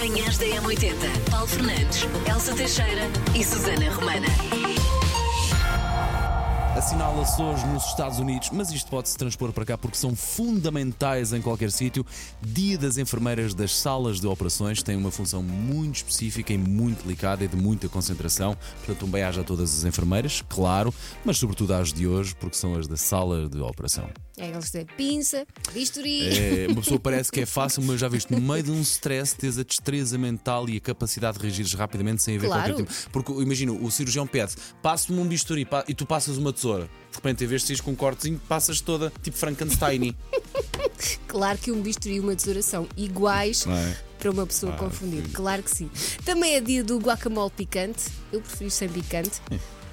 Manhãs da M80. Paulo Fernandes, Elsa Teixeira e Susana Romana. Assinala-se hoje nos Estados Unidos, mas isto pode-se transpor para cá porque são fundamentais em qualquer sítio. Dia das enfermeiras das salas de operações tem uma função muito específica e muito delicada e de muita concentração. Portanto, um bem-aja a todas as enfermeiras, claro, mas sobretudo às de hoje, porque são as da sala de operação. É aqueles de pinça, bisturi. É, uma pessoa parece que é fácil, mas já viste, no meio de um stress, tens a destreza mental e a capacidade de reagir rapidamente sem haver Claro. qualquer tipo. Porque imagina, o cirurgião pede, passa-me um bisturi e tu passas uma tesoura. De repente, em vez de seres com um cortezinho, passas toda tipo Frankenstein. Claro que um bisturi e uma tesoura são iguais é? para uma pessoa confundir. Claro que sim. Também é dia do guacamole picante. Eu prefiro sem picante.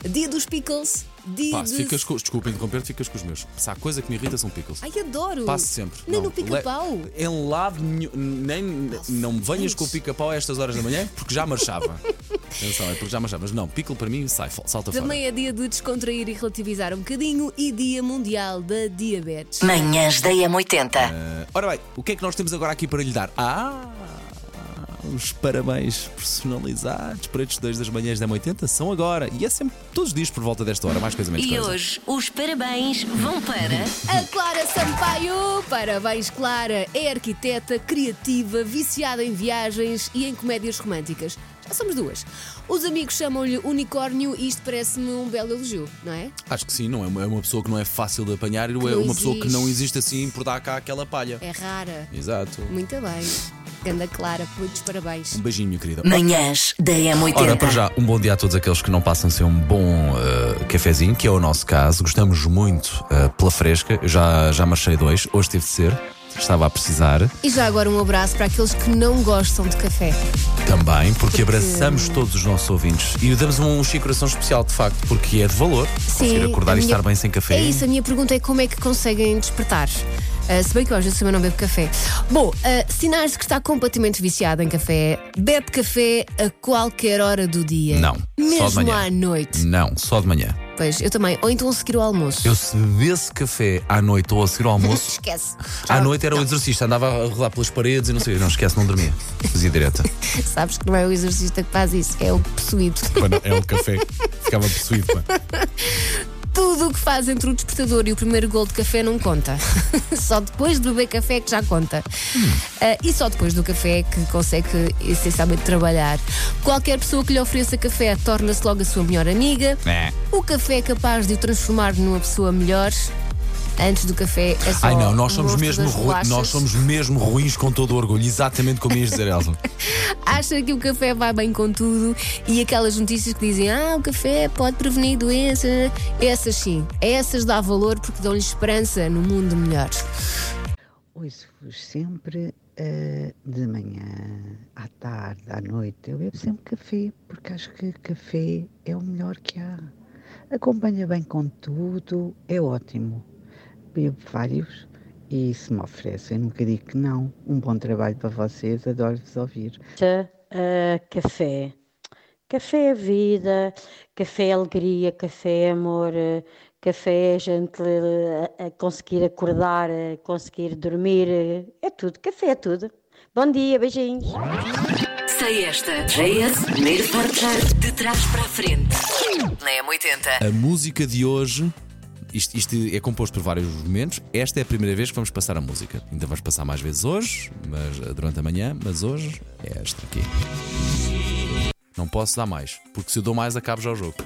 Dia dos pickles. Dia Pá, de... ficas com, desculpa interromper, ficas com os meus. Se há coisa que me irrita são pickles. Ai, adoro. Passo sempre. Nem Não, no pica-pau. le- Em lado nenhum. Nem, não me venhas com o pica-pau a estas horas da manhã, porque já marchava. Atenção, é porque já marchava. Mas não, pickle para mim sai, salta Também é dia de descontrair e relativizar um bocadinho e dia mundial da diabetes. Manhãs da M80. fora. Ora bem, o que é que nós temos agora aqui para lhe dar? Ah! Os parabéns personalizados para estes dois das manhãs da 80 são agora. E é sempre todos os dias por volta desta hora, mais coisa menos E coisa. hoje os parabéns vão para. A Clara Sampaio! Parabéns, Clara! É arquiteta, criativa, viciada em viagens e em comédias românticas. Já somos duas. Os amigos chamam-lhe unicórnio e isto parece-me um belo elogio, não é? Acho que sim, não é uma, é uma pessoa que não é fácil de apanhar e é uma pessoa que existe. não existe assim por dar cá aquela palha. É rara. Exato. Muito bem. Ganda Clara, muitos parabéns. Um beijinho, minha querida. Manhãs da M80. Ora, para já, um bom dia a todos aqueles que não passam sem um bom uh, cafezinho, que é o nosso caso. Gostamos muito uh, pela fresca. Eu já, já marchei dois, hoje teve de ser. Estava a precisar E já agora um abraço para aqueles que não gostam de café. também, porque abraçamos todos os nossos ouvintes e damos um coração especial, de facto, porque é de valor. Conseguir acordar a e minha- estar bem sem café. É isso, a minha pergunta é como é que conseguem despertar? Ah, se bem que eu vezes também não bebo café. Bom, ah, sinais de que está completamente viciado em café. Bebe café a qualquer hora do dia. Não, só de Mesmo manhã. à noite. Não, só de manhã. Pois, eu também. Ou então a seguir o almoço. Eu se bebesse café à noite ou a seguir ao almoço, Esquece. à noite era o exercício, andava a rolar pelas paredes e não sei, não esquece, não dormia. Fazia direta. Sabes que não é o exercista que faz isso, é o possuído. é o café, ficava possuído. Tudo o que faz entre o despertador e o primeiro gol de café não conta. só depois de beber café é que já conta. Ah, e só depois do café é que consegue essencialmente trabalhar. Qualquer pessoa que lhe ofereça café torna-se logo a sua melhor amiga. É. O café é capaz de o transformar numa pessoa melhor. Antes do café é só Ai não, nós somos, mesmo bolachas. nós somos mesmo ruins com todo o orgulho, exatamente como ias dizer, Elsa. Acha que o café vai bem com tudo e aquelas notícias que dizem ah, o café pode prevenir doenças. Essas sim, a essas dá valor porque dão-lhe esperança no mundo melhor. Ouço-vos sempre eh, de manhã, à tarde, à noite. Eu bebo sempre café, porque acho que café é o melhor que há. Acompanha bem com tudo, é ótimo. Bebo vários e se me oferecem, nunca digo que não. Um bom trabalho para vocês, adoro-vos ouvir. Ah, café. Café é vida, café é alegria, café é amor, eh, café é a gente eh, a conseguir acordar, a conseguir dormir, é tudo, café é tudo. Bom dia, beijinhos. Sei esta. JS, primeiro portar de trás para a frente. Na M80. A música de hoje, isto, isto é composto por vários momentos. Esta é a primeira vez que vamos passar a música. Ainda vamos passar mais vezes hoje, mas eh, durante a manhã, mas hoje é esta aqui. Não posso dar mais, porque se eu dou mais, acabo já o jogo.